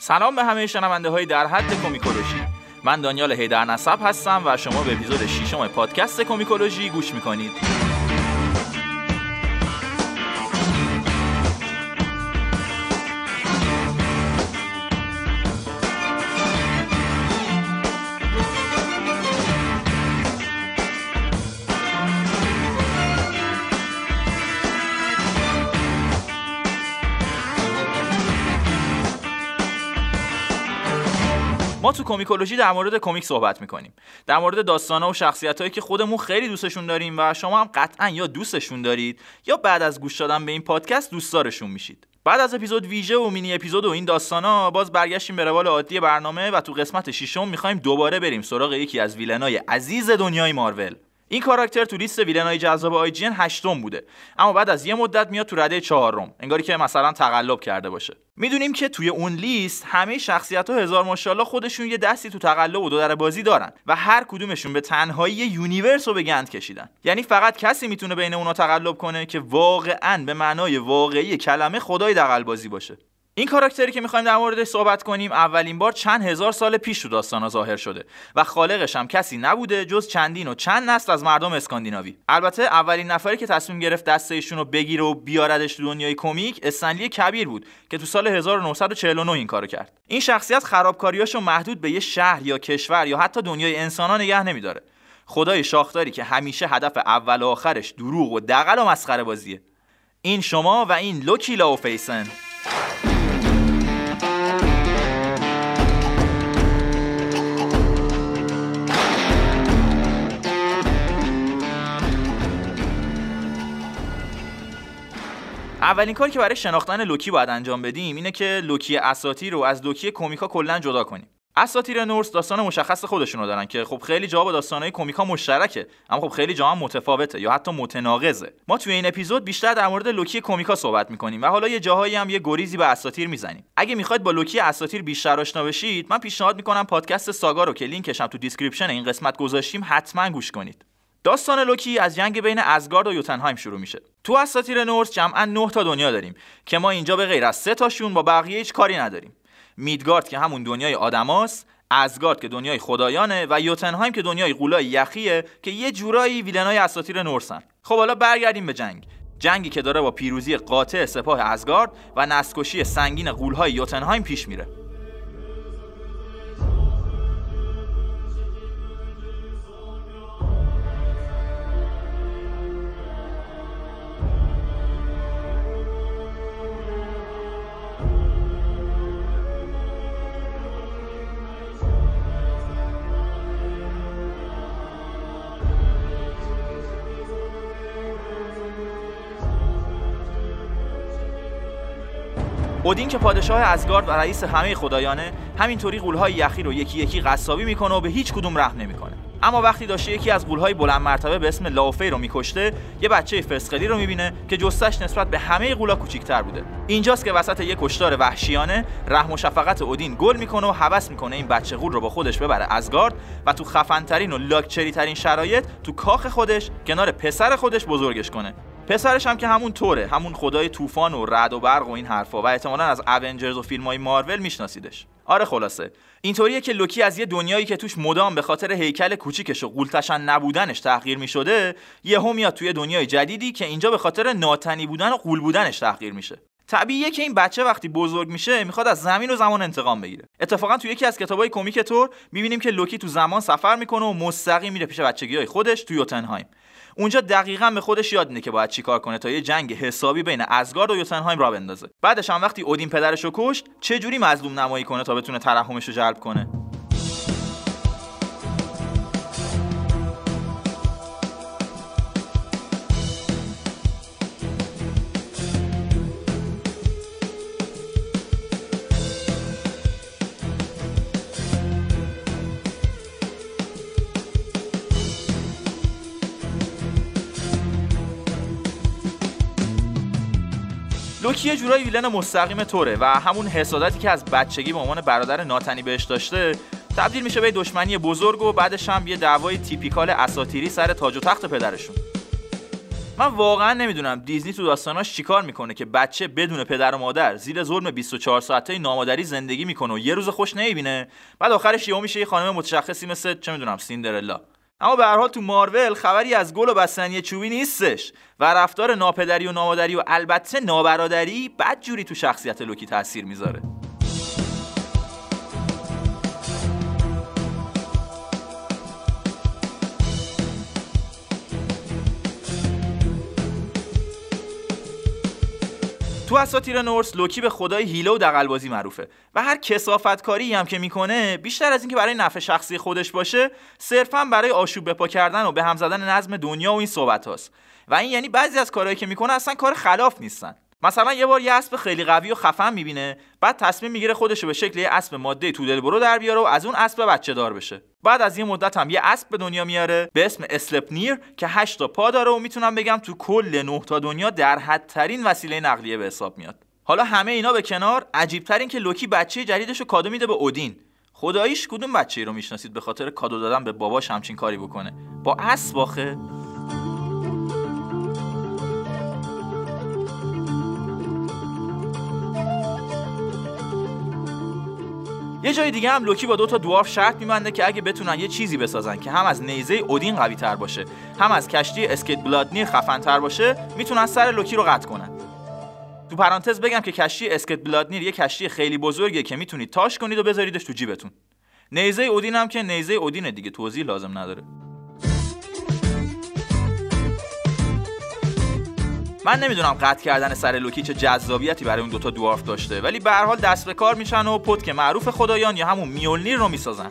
سلام به همه شنونده های در حد کومیکولوژی. من دانیال هیدر نصب هستم و شما به اپیزود ششم پادکست کومیکولوژی گوش می‌کنید. تو کومیکولوژی در مورد کمیک صحبت می‌کنیم. در مورد داستانا و شخصیتهایی که خودمون خیلی دوستشون داریم و شما هم قطعا یا دوستشون دارید یا بعد از گوش دادن به این پادکست دوستدارشون میشید. بعد از اپیزود ویژه و mini episode و این داستانا باز برگشتیم به روال عادی برنامه و تو قسمت ششم می‌خوایم دوباره بریم سراغ یکی از villain ای عزیز دنیای مارول. این کاراکتر تو لیست villain ای جذاب IGN هشتم بوده. اما بعد از یه مدت میاد تو رده چهارم. انگاری که مثلا تقلب کرده باشه. می‌دونیم که توی اون لیست همه شخصیت ها هزار ماشاءالله خودشون یه دستی تو تقلب و دو در بازی دارن و هر کدومشون به تنهایی universe رو به گند کشیدن. یعنی فقط کسی می‌تونه بین اونا تقلب کنه که واقعا به معنای واقعی کلمه خدای دقل بازی باشه. این کاراکتری که می‌خوایم در موردش صحبت کنیم اولین بار چند هزار سال پیش تو داستانا ظاهر شده و خالقش هم کسی نبوده جز چندین و چند نسل از مردم اسکاندیناوی. البته اولین نفری که تصمیم گرفت دسته ایشون رو بگیره و بیاردش تو دنیای کمیک استنلی کبیر بود که تو سال 1949 این کارو کرد. این شخصیت خرابکاریاشو محدود به یه شهر یا کشور یا حتی دنیای انسانا نگه نمیداره. خدای شاخداری که همیشه هدف اول و آخرش دروغ و دقل و مسخره بازیه. این شما و این لوکی لاوفیسن. اولین کاری که برای شناختن لوکی باید انجام بدیم اینه که لوکی اساطیر رو از لوکی کمیکا کلا جدا کنیم. اساطیر نورس داستان مشخص خودشونو دارن که خب خیلی جا با داستانهای کمیکا مشترکه اما خب خیلی جا هم متفاوته یا حتی متناقضه. ما توی این اپیزود بیشتر در مورد لوکی کمیکا صحبت می‌کنیم و حالا یه جاهایی هم یه گریزی به اساطیر می‌زنیم. اگه می‌خواید با لوکی اساطیر بیشتر آشنا بشید من پیشنهاد می‌کنم پادکست ساگا رو که لینکش هم تو description این قسمت گذاشتیم حتما گوش کنید. داستان لوکی از جنگ بین ازگارد و یوتنهایم شروع میشه. تو اساطیر نورس جمعا 9 تا دنیا داریم که ما اینجا به غیر از سه تاشون با بقیه هیچ کاری نداریم. میدگارد که همون دنیای آدماست ازگارد که دنیای خدایانه و یوتنهایم که دنیای قولای یخیه که یه جورایی ویلنای اساطیر نورسن. خب حالا برگردیم به جنگ. جنگی که داره با پیروزی قاطع سپاه ازگارد و نسکشی سنگین قولهای یوتنهایم پیش میره. اودین که پادشاه ازگارد و رئیس همه خدایانه همینطوری قولهای یخی رو یکی یکی قصابی می‌کنه و به هیچ کدوم رحم نمی‌کنه. اما وقتی داشته یکی از قولهای بلند مرتبه به اسم لاوفی رو میکشته یه بچه فسقلی رو می‌بینه که جستش نسبت به همه قولا کوچیکتر بوده. اینجاست که وسط یه کشتار وحشیانه رحم و شفقت اودین گل می‌کنه و هوس می‌کنه این بچه قول رو با خودش ببره ازگارد و تو خفنترین و لاکچری ترین شرایط تو کاخ خودش کنار پسر خودش بزرگش کنه. پسرش هم که همون طوره همون خدای طوفان و رد و برق و این حرفا. و احتمالا از اونجرز و فیلم های مارول میشناسیدش. آره خلاصه. اینطوریه که لوکی از یه دنیایی که توش مدام به خاطر هیکل کوچیکش و قولتشن نبودنش تحقیر می‌شده یهو میاد توی دنیای جدیدی که اینجا به خاطر ناتنی بودن و قول بودنش تحقیر میشه. طبیعیه که این بچه وقتی بزرگ میشه می‌خواد از زمین و زمان انتقام بگیره. اتفاقا تو یکی از کتابای کمیک تور می‌بینیم که لوکی تو زمان سفر می‌کنه و مستقیم میره پیش بچگی های خودش تو یوتنهایم. اونجا دقیقا به خودش یاد میده که باید چیکار کنه تا یه جنگ حسابی بین ازگارد و یوتنهایم را بندازه. بعدش هم وقتی اودین پدرش رو کشت چه جوری مظلوم نمایی کنه تا بتونه ترحمش رو جلب کنه؟ لوکی یه جورایی ویلن مستقیم طوره و همون حسادتی که از بچگی به عنوان برادر ناتنی بهش داشته تبدیل میشه به دشمنی بزرگ و بعدش هم یه دعوای تیپیکال اساتیری سر تاج و تخت پدرشون. من واقعا نمی‌دونم دیزنی تو داستاناش چیکار می‌کنه که بچه بدون پدر و مادر زیر ظلم 24 ساعته نامادری زندگی می‌کنه و یه روز خوش نمی‌بینه بعد آخرش یهو میشه یه خانم متشخصی مثل چه می‌دونم سیندرلا. اما به هر حال تو مارول خبری از گل و بستنی چوبی نیستش. و رفتار ناپدری و نامادری و البته نابرادری بدجوری تو شخصیت لوکی تاثیر می‌ذاره. تو اساطیر نورس لوکی به خدای هیله و دقلبازی معروفه و هر کسافتکاری هم که می‌کنه بیشتر از اینکه برای نفع شخصی خودش باشه صرفا برای آشوب بپا کردن و به هم زدن نظم دنیا و این صحبت هاست و این یعنی بعضی از کارهایی که می‌کنه اصلا کار خلاف نیستن. مثلا یه بار یه اسب خیلی قوی و خفن می‌بینه بعد تصمیم می‌گیره خودش رو به شکل یه اسب ماده تو برو در بیاره و از اون اسب بچه دار بشه. بعد از یه مدت هم یه اسب به دنیا میاره به اسم اسلپنیر که 8 تا پا داره و می‌تونم بگم تو کل 9 تا دنیا در حدترین وسیله نقلیه به حساب میاد. حالا همه اینا به کنار عجیب ترین که لوکی بچه جدیدش رو کادو میده به اودین. خداییش کدوم بچه ای رو می‌شناسید به خاطر کادو دادن به باباش همچین کاری بکنه؟ با اسب آخه. یه جای دیگه هم لوکی با دو تا dwarf شرط میبنده که اگه بتونن یه چیزی بسازن که هم از نیزه اودین قوی تر باشه هم از کشتی اسکیت بلادنیر خفن تر باشه می‌تونن سر لوکی رو قطع کنن. تو پرانتز بگم که کشتی اسکیت بلادنیر یه کشتی خیلی بزرگه که می‌تونید تاش کنید و بذاریدش تو جیبتون. نیزه اودین هم که نیزه اودین دیگه توضیح لازم نداره. من نمی‌دونم قطع کردن سر لوکی چه جذابیتی برای اون دوتا dwarf داشته ولی به هر حال دست به کار میشن و پتک معروف خدایان یا همون میولنیر رو می‌سازن.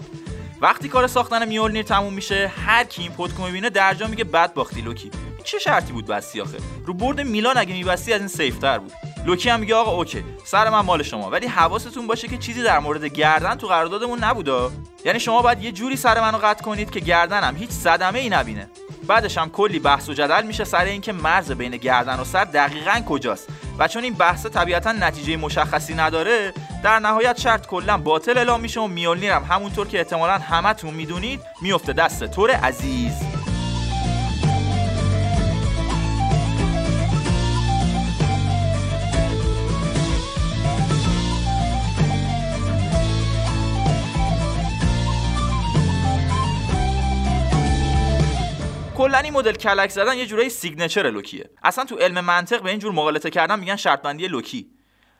وقتی کار ساختن میولنیر تموم میشه هر کی این پتکو می‌بینه درجا میگه بد باختی لوکی. چه شرطی بود بستی آخه؟ رو برد میلان اگه میبستی از این safe تر بود. لوکی هم میگه آقا OK سر من مال شما ولی حواستون باشه که چیزی در مورد گردن تو قراردادمون نبودا یعنی شما باید یه جوری سر منو قطع کنید که گردنم هیچ صدمه ای نبینه. بعدش هم کلی بحث و جدل میشه سر اینکه مرز بین گردن و سر دقیقا کجاست. و چون این بحث طبیعتا نتیجه مشخصی نداره در نهایت شرط کلا باطل اعلام میشه و میولنیر هم همونطور که احتمالا همتون می‌دونید میفته دست تور عزیز. کلا این مدل کلک زدن یه جورایی signature لوکیه. اصلا تو علم منطق به این جور مغالطه کردن میگن شرط بندی لوکی.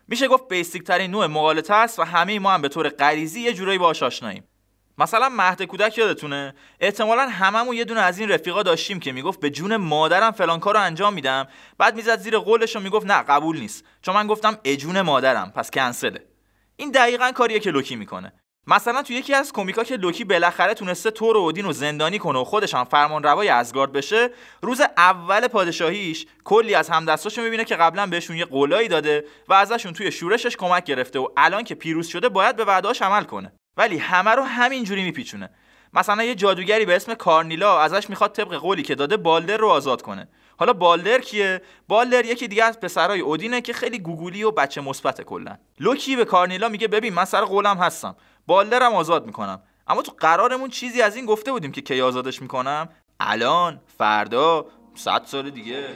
میشه گفت basic ترین نوع مغالطه است و همه ما هم به طور غریزی یه جورایی باهاش آشناییم. مثلا مهد کودک یادتونه؟ احتمالا هممون یه دونه از این رفیقا داشتیم که می‌گفت به جون مادرم فلان کارو انجام میدم. بعد می‌زد زیر قولش و می‌گفت نه قبول نیست. چون من گفتم اجون مادرم پس کنسله. این دقیقا کاریه که لوکی می‌کنه. مثلا تو یکی از کمیکا که لوکی بالاخره تونسته تور و اودین رو زندانی کنه و خودش هم فرمان روای ازگارد بشه روز اول پادشاهیش کلی از همدستاشو می‌بینه که قبلا بهشون یه قولایی داده و ازشون توی شورشش کمک گرفته و الان که پیروز شده باید به وعدهاش عمل کنه. ولی همه رو همینجوری میپیچونه. مثلا یه جادوگری به اسم کارنیلا ازش می‌خواد طبق قولی که داده بالدر رو آزاد کنه. حالا بالدر کیه؟ بالدر یکی دیگه از پسرای اودینه که خیلی گوگولی و بچه مثبت کلا. لوکی به کارنیلا میگه ببین من سر قولم هستم. بالدرم آزاد می‌کنم. اما تو قرارمون چیزی از این گفته بودیم که کی آزادش می‌کنم؟ الان فردا صد سال دیگه.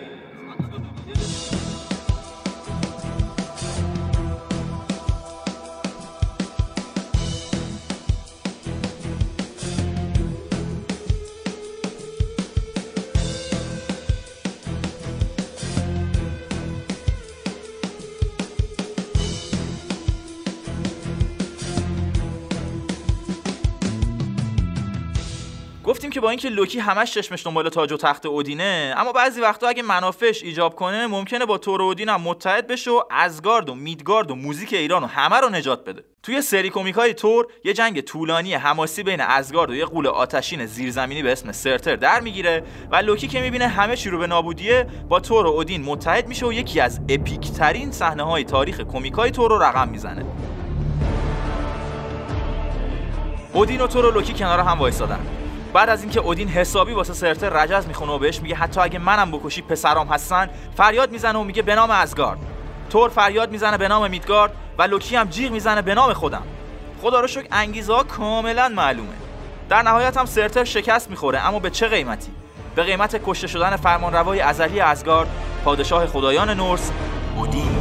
گفتیم که با اینکه لوکی همش چشمش دنبال تاج و تخت اودینه اما بعضی وقتا اگه منافعش ایجاب کنه ممکنه با تور اودین هم متحد بشه و ازگارد و میدگارد و موزیک ایران و همه رو نجات بده. توی سری کمیک های تور یه جنگ طولانی حماسی بین ازگارد و یه غول آتشین زیرزمینی به اسم سرتر در می‌گیره و لوکی که می‌بینه همه چی رو به نابودیه با تور و اودین متحد میشه و یکی از epic ترین صحنه های تاریخ کمیک های تور رو رقم می‌زنه. اودین و تور و لوکی کنار هم وایسادن بعد از اینکه اودین حسابی واسه سرتر رجز می‌خونه و بهش میگه حتی اگه منم بکشی پسرام هستن فریاد می‌زنه و میگه به نام ازگارد. تور فریاد می‌زنه به نام میدگارد و لوکی هم جیغ می‌زنه به نام خودم. خدا رو شکر انگیزه ها کاملا معلومه. در نهایت هم سرتر شکست می‌خوره اما به چه قیمتی؟ به قیمت کشته شدن فرمانروای ازلی ازگارد پادشاه خدایان نورس اودین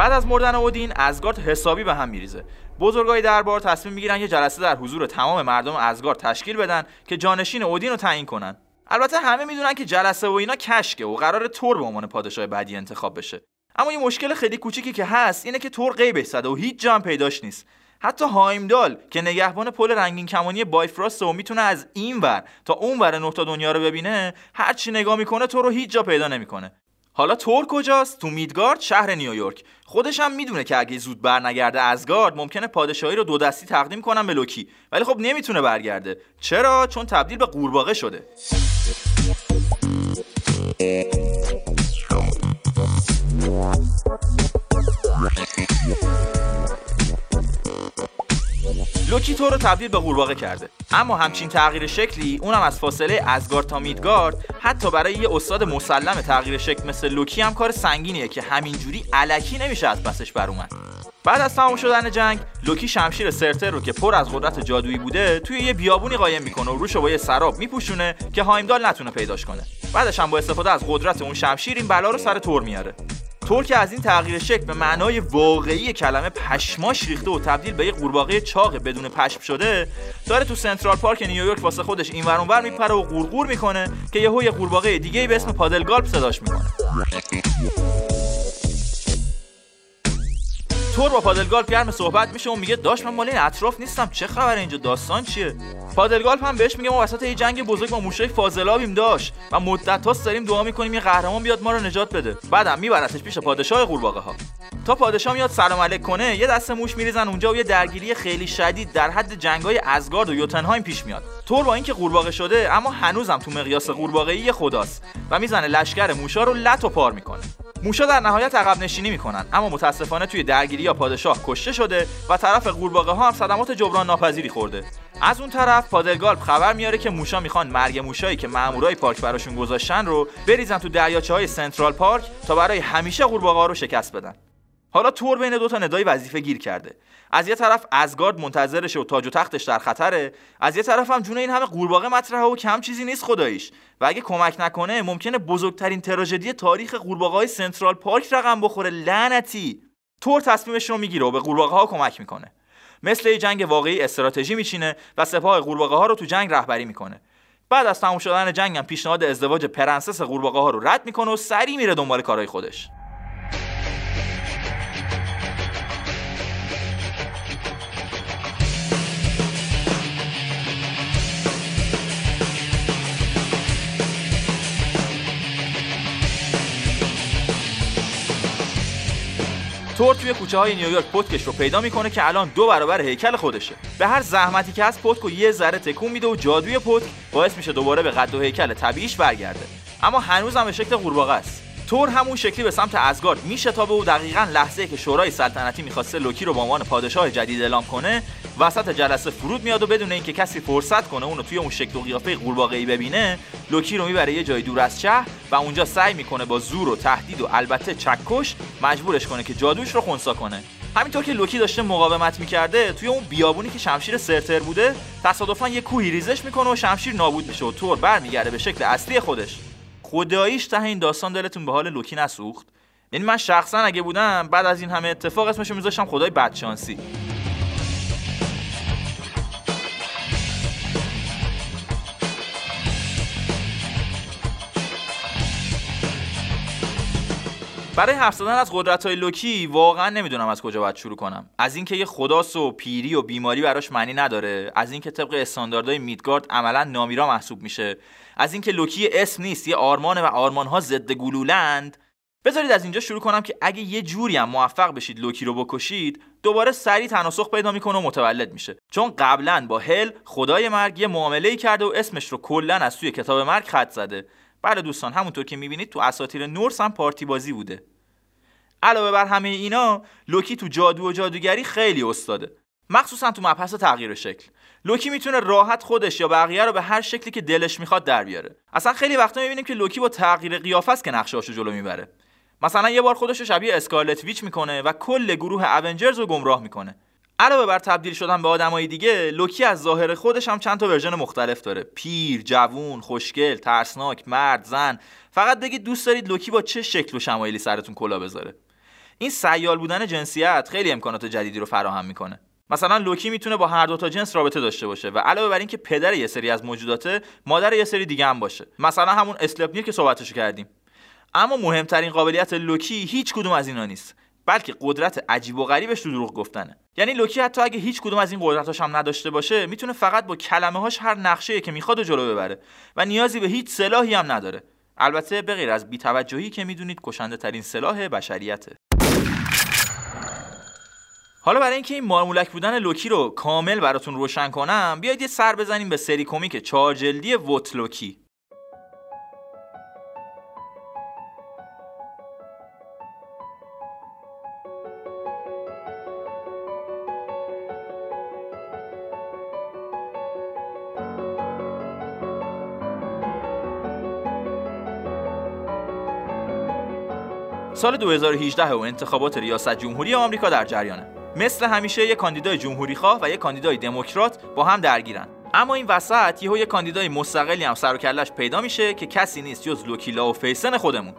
بعد از مردن اودین ازگارد حسابی به هم میریزه. بزرگای دربار تصمیم می‌گیرن یه جلسه در حضور تمام مردم ازگارد تشکیل بدن که جانشین اودین رو تعیین کنن. البته همه می‌دونن که جلسه و اینا کشکه و قرار تور به عنوان پادشاه بعدی انتخاب بشه. اما یه مشکل خیلی کوچیکی که هست اینه که تور غیبش زده و هیچ جا پیداش نیست. حتی هایمدال که نگهبان پل رنگین کمانی بایفراست و می‌تونه از این ور تا اون ور نقطه دنیا رو ببینه هر چی نگاه می‌کنه تو رو هیچ جا پیدا نمی‌کنه. حالا تور کجاست؟ تو میدگارد شهر نیویورک. خودش هم می‌دونه که اگه زود برنگرده ازگارد ممکنه پادشاهی رو دو دستی تقدیم کنن به لوکی. ولی خب نمی‌تونه برگرده. چرا؟ چون تبدیل به قورباغه شده. لوکی تور رو تبدیل به قورباغه کرده. اما همچین تغییر شکلی اونم از فاصله ازگارد تا میدگارد حتی برای یه استاد مسلم تغییر شکل مثل لوکی هم کار سنگینیه که همینجوری الکی نمیشه از پسش بر اومد. بعد از تمام شدن جنگ لوکی شمشیر سرتر رو که پر از قدرت جادویی بوده توی یه بیابونی قایم می‌کنه و روشو با یه سراب میپوشونه که هایمدال نتونه پیداش کنه. بعدش هم با استفاده از قدرت اون شمشیر این بلا رو سر تور میاره. تور که از این تغییر شکل به معنای واقعی کلمه پشماش ریخته و تبدیل به یه قورباغه چاق بدون پشم شده داره تو سنترال پارک نیویورک واسه خودش این ور میپره و قورقور می‌کنه که یهو یه قورباغه دیگه به اسم پادلگالپ صداش می‌کنه. تور با پادلگالپ گرم صحبت میشه و میگه داش من مال این اطراف نیستم چه خبر اینجا؟ داستان چیه؟ پادلگالپ هم بهش میگه ما وسط یه جنگ بزرگ با موشای فاضلابیم داشت و مدت هاست داریم دعا می‌کنیم یه قهرمان بیاد ما رو نجات بده. بعدم میبرتش پیش پادشاه قورباغه ها تا پادشاه میاد سلام علیک کنه یه دسته موش میریزن اونجا و یه درگیری خیلی شدید در حد جنگای ازگارد و یوتنهایم پیش میاد. تور با اینکه قورباغه شده اما هنوزم تو مقیاس قورباغه‌ای خداست. و می‌زنه لشکر موشا رو لط پار می‌کنه. موشا در نهایت عقب نشینی می‌کنن. اما متاسفانه توی درگیری یا پادشاه کشته شده و طرف قورباغه ها هم صدمات جبران ناپذیری خورده. از اون طرف پادرگالپ خبر میاره که موشا می‌خوان مرگ موشایی که مامورای پارک براشون گذاشتن رو بریزن تو دریاچه های سنترال پارک تا برای همیشه قورباغه رو شکست بدن. حالا تور بین دو تا ندای وظیفه گیر کرده. از یه طرف ازگارد منتظرشه و تاج و تختش در خطره از یه طرف هم جون این همه قورباغه مطرحه و کم چیزی نیست خداییش. و اگه کمک نکنه ممکنه بزرگترین تراژدی تاریخ قورباغه‌های سنترال پارک رقم بخوره. لعنتی! تور تصمیمش رو می‌گیره و به قورباغه ها کمک می‌کنه. مثل یه جنگ واقعی استراتژی میچینه و سپاه قورباغه ها رو تو جنگ رهبری می‌کنه. بعد از تموم شدن جنگ هم پیشنهاد ازدواج پرنسس قورباغه ها رو رد می‌کنه و سریع میره دنبال کارهای خودش. تور توی کوچه های نیویورک پتکش رو پیدا می‌کنه که الان دو برابر هیکل خودشه. به هر زحمتی که هست پتکو یه ذره تکون میده و جادوی پتک باعث میشه دوباره به قد و هیکل طبیعیش برگرده. اما هنوز هم به شکل قورباغه است. تور همون شکلی به سمت ازگارد میشتابه و دقیقا لحظه که شورای سلطنتی می‌خواسته لوکی رو به عنوان پادشاه جدید اعلام کنه وسط جلسه فرود میاد و بدون اینکه کسی فرصت کنه اونو توی اون شکل و قیافه قورباغه‌ای ببینه لوکی رو می‌بره یه جای دور از شهر و اونجا سعی می‌کنه با زور و تهدید و البته چکش مجبورش کنه که جادوش رو خونسا کنه. همینطور که لوکی داشته مقاومت می‌کرده توی اون بیابونی که شمشیر سرتر بوده تصادفا یه کوهی ریزش می‌کنه و شمشیر نابود میشه و تور برمیگرده به شکل اصلی خودش. خداییش ته این داستان دلتون به حال لوکی نسوخت؟ یعنی من شخصا اگه بودم بعد از این همه اتفاق اسمشو میذاشتم خدای بدشانسی. برای حرف زدن از قدرت های لوکی واقعا نمی‌دونم از کجا باید شروع کنم. از اینکه یه خداس و پیری و بیماری براش معنی نداره از اینکه طبق استانداردهای میدگارد عملا نامیرا محسوب میشه. از اینکه لوکی اسم نیست یه آرمانه و آرمانها ضد گلولند. بذارید از اینجا شروع کنم که اگه یه جوری هم موفق بشید لوکی رو بکشید دوباره سریع تناسخ پیدا می‌کنه و متولد میشه. چون قبلا با هل خدای مرگ یه معامله کرده و اسمش رو کلا از توی کتاب مرگ خط زده. بله دوستان همونطور که می‌بینید تو اساطیر نورس هم پارتی بازی بوده. علاوه بر همه اینا لوکی تو جادو و جادوگری خیلی استاده. مخصوصا تو مبحث تغییر شکل. لوکی می‌تونه راحت خودش یا بقیه رو به هر شکلی که دلش می‌خواد در بیاره. اصلا خیلی وقتا می‌بینیم که لوکی با تغییر قیافه است که نقشه‌اشو جلو می‌بره. مثلا یه بار خودش رو شبیه اسکارلت ویچ می‌کنه و کل گروه اونجرز رو گمراه می‌کنه. علاوه بر تبدیل شدن به آدمای دیگه لوکی از ظاهر خودش هم چند تا ورژن مختلف داره. پیر جوون خوشگل ترسناک مرد زن. فقط بگید دوست دارید لوکی با چه شکل و شمایلی سرتون کلا بذاره. این سیال بودن جنسیت خیلی امکانات جدیدی رو فراهم می‌کنه. مثلا لوکی می‌تونه با هر دو تا جنس رابطه داشته باشه و علاوه بر اینکه پدر یه سری از موجوداته مادر یه سری دیگه هم باشه. مثلا همون اسلپنیر که صحبتشو کردیم. اما مهمترین قابلیت لوکی هیچ کدوم از اینا نیست. بلکه قدرت عجیب و غریبش تو دروغ گفتنه. یعنی لوکی حتی اگه هیچ کدوم از این قدرتاش هم نداشته باشه می‌تونه فقط با کلمه هاش هر نقشه که می‌خواد و جلو ببره و نیازی به هیچ سلاحی هم نداره. البته به غیر از بیتوجهی که می‌دونید کشنده ترین سلاح بشریته. حالا برای اینکه این مارمولک بودن لوکی رو کامل براتون روشن کنم بیاید یه سر بزنیم به سری کمیک چهار جلدی ووت لوکی. سال 2018 و انتخابات ریاست جمهوری آمریکا در جریانه. مثل همیشه یک کاندیدای جمهوری خواه و یک کاندیدای دموکرات با هم درگیرن. اما این وسط یهو یک کاندیدای مستقلی هم سر و کلش پیدا میشه که کسی نیست جز لوکی لافیسن خودمون.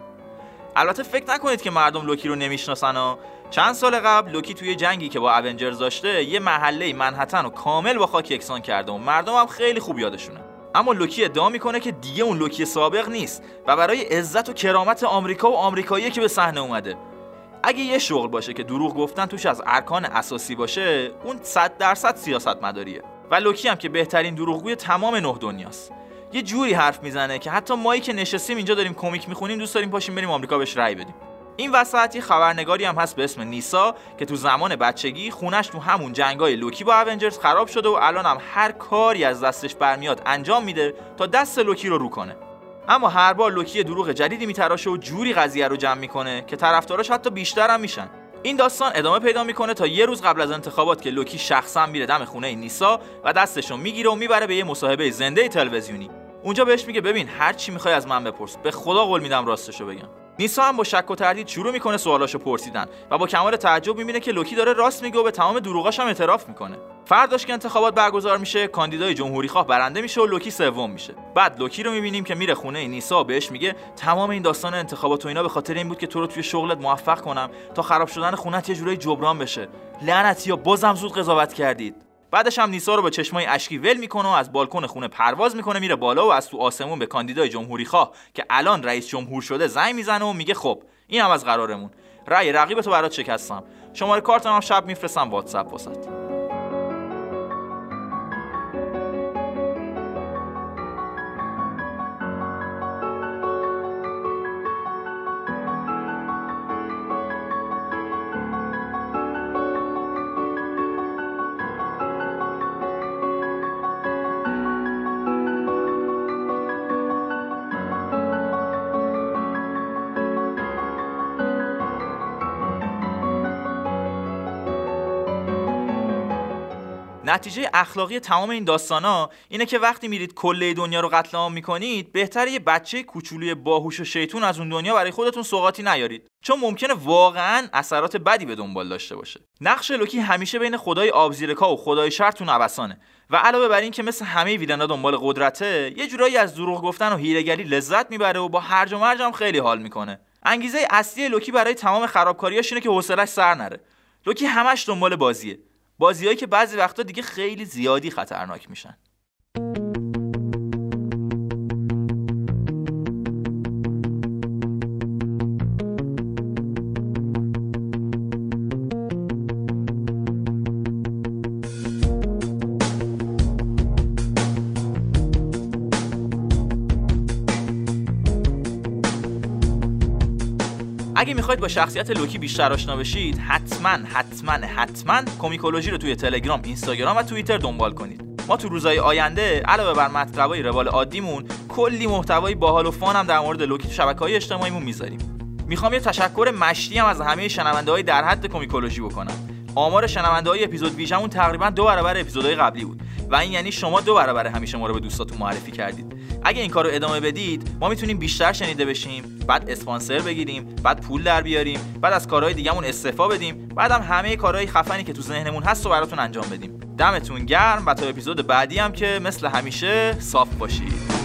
البته فکر نکنید که مردم لوکی رو نمی‌شناسن و چند سال قبل لوکی توی جنگی که با اونجرز داشته یه محله منهتنو کامل با خاک یکسان کرده و مردم هم خیلی خوب یادشونه. اما لوکی ادعا می‌کنه که دیگه اون لوکی سابق نیست و برای عزت و کرامت آمریکا و آمریکایی که به صحنه اومده. اگه یه شغل باشه که دروغ گفتن توش از ارکان اساسی باشه اون 100 درصد سیاست مداریه و لوکی هم که بهترین دروغگوی تمام نه دنیاست. یه جوری حرف می‌زنه که حتی مایی که نشستیم اینجا داریم کمیک می‌خونیم دوست داریم پاشیم بریم آمریکا بهش رأی بدیم. این وسط خبرنگاری هم هست به اسم نیسا که تو زمان بچگی خونش تو همون جنگای لوکی با اونجرز خراب شده و الان هم هر کاری از دستش برمیاد انجام میده تا دست لوکی رو رو کنه. اما هر بار لوکی دروغ جدیدی میتراشه و جوری قضیه رو جمع می‌کنه که طرفداراش حتی بیشتر هم میشن. این داستان ادامه پیدا می‌کنه تا یه روز قبل از انتخابات که لوکی شخصا میره دم خونه نیسا و دستشو می‌گیره و می‌بره به یه مصاحبه زنده تلویزیونی. اونجا بهش میگه ببین هر چی می‌خوای از من بپرس. به خدا قول میدم راستشو بگم. نیسا هم با شک و تردید شروع می‌کنه سوالاشو پرسیدن و با کمال تعجب می‌بینه که لوکی داره راست میگه و به تمام دروغاش هم اعتراف می‌کنه. فرداش که انتخابات برگزار میشه کاندیدای جمهوری خواه برنده میشه و لوکی سوم میشه. بعد لوکی رو می‌بینیم که میره خونه نیسا و بهش میگه تمام این داستان انتخابات و اینا به خاطر این بود که تو رو توی شغلت موفق کنم تا خراب شدن خونت یه جورایی جبران بشه. لعنتی یا بازم زود قضاوت کردید. بعدش هم نیسا رو با چشمای اشکی ول می‌کنه و از بالکن خونه پرواز می‌کنه میره بالا و از تو آسمون به کاندیدای جمهوری خواه که الان رئیس جمهور شده زنگ می‌زنه و میگه خب این هم از قرارمون. رأی رقیب تو برات شکستم. شماره کارتم هم شب میفرستم واتساپ واسط نتیجه اخلاقی تمام این داستانا اینه که وقتی میرید کله دنیا رو قتل عام می‌کنید بهتر یه بچه کوچولوی باهوش و شیطون از اون دنیا برای خودتون سوغاتی نیارید. چون ممکنه واقعا اثرات بدی به دنبال داشته باشه. نقش لوکی همیشه بین خدای آبزیرکا و خدای شر تو نوسانه. و علاوه بر این که مثل همه ویلنا دنبال قدرته یه جورایی از دروغ گفتن و هیرگری لذت می‌بره و با هرج و مرج هم خیلی حال می‌کنه. انگیزه اصلی لوکی برای تمام خرابکاریاش اینه که حوصلش سر نره. لوکی همش دنبال بازیه. بازیهایی که بعضی وقتا دیگه خیلی زیادی خطرناک میشن. اگه می‌خواید با شخصیت لوکی بیشتر آشنا بشید حتما حتما حتما کومیکولوژی رو توی تلگرام اینستاگرام و توییتر دنبال کنید. ما تو روزهای آینده علاوه بر مطلبای روال عادیمون کلی محتوای باحال و fun هم در مورد لوکی تو شبکه‌های اجتماعیمون می‌ذاریم. می‌خوام یه تشکر مشتی هم از همه شنونده های در حد کومیکولوژی بکنم. آمار شنونده های اپیزود ویژمون تقریبا دو برابر اپیزودهای قبلی بود. و این یعنی شما دو برابر همیشه ما رو به دوستاتون معرفی کردید. اگه این کار رو ادامه بدید ما می‌تونیم بیشتر شنیده بشیم بعد اسپانسر بگیریم بعد پول در بیاریم بعد از کارهای دیگهمون استعفا بدیم بعدم همه کارهای خفنی که تو ذهنمون هست رو براتون انجام بدیم. دمتون گرم و تا اپیزود بعدی هم که مثل همیشه صاف باشید.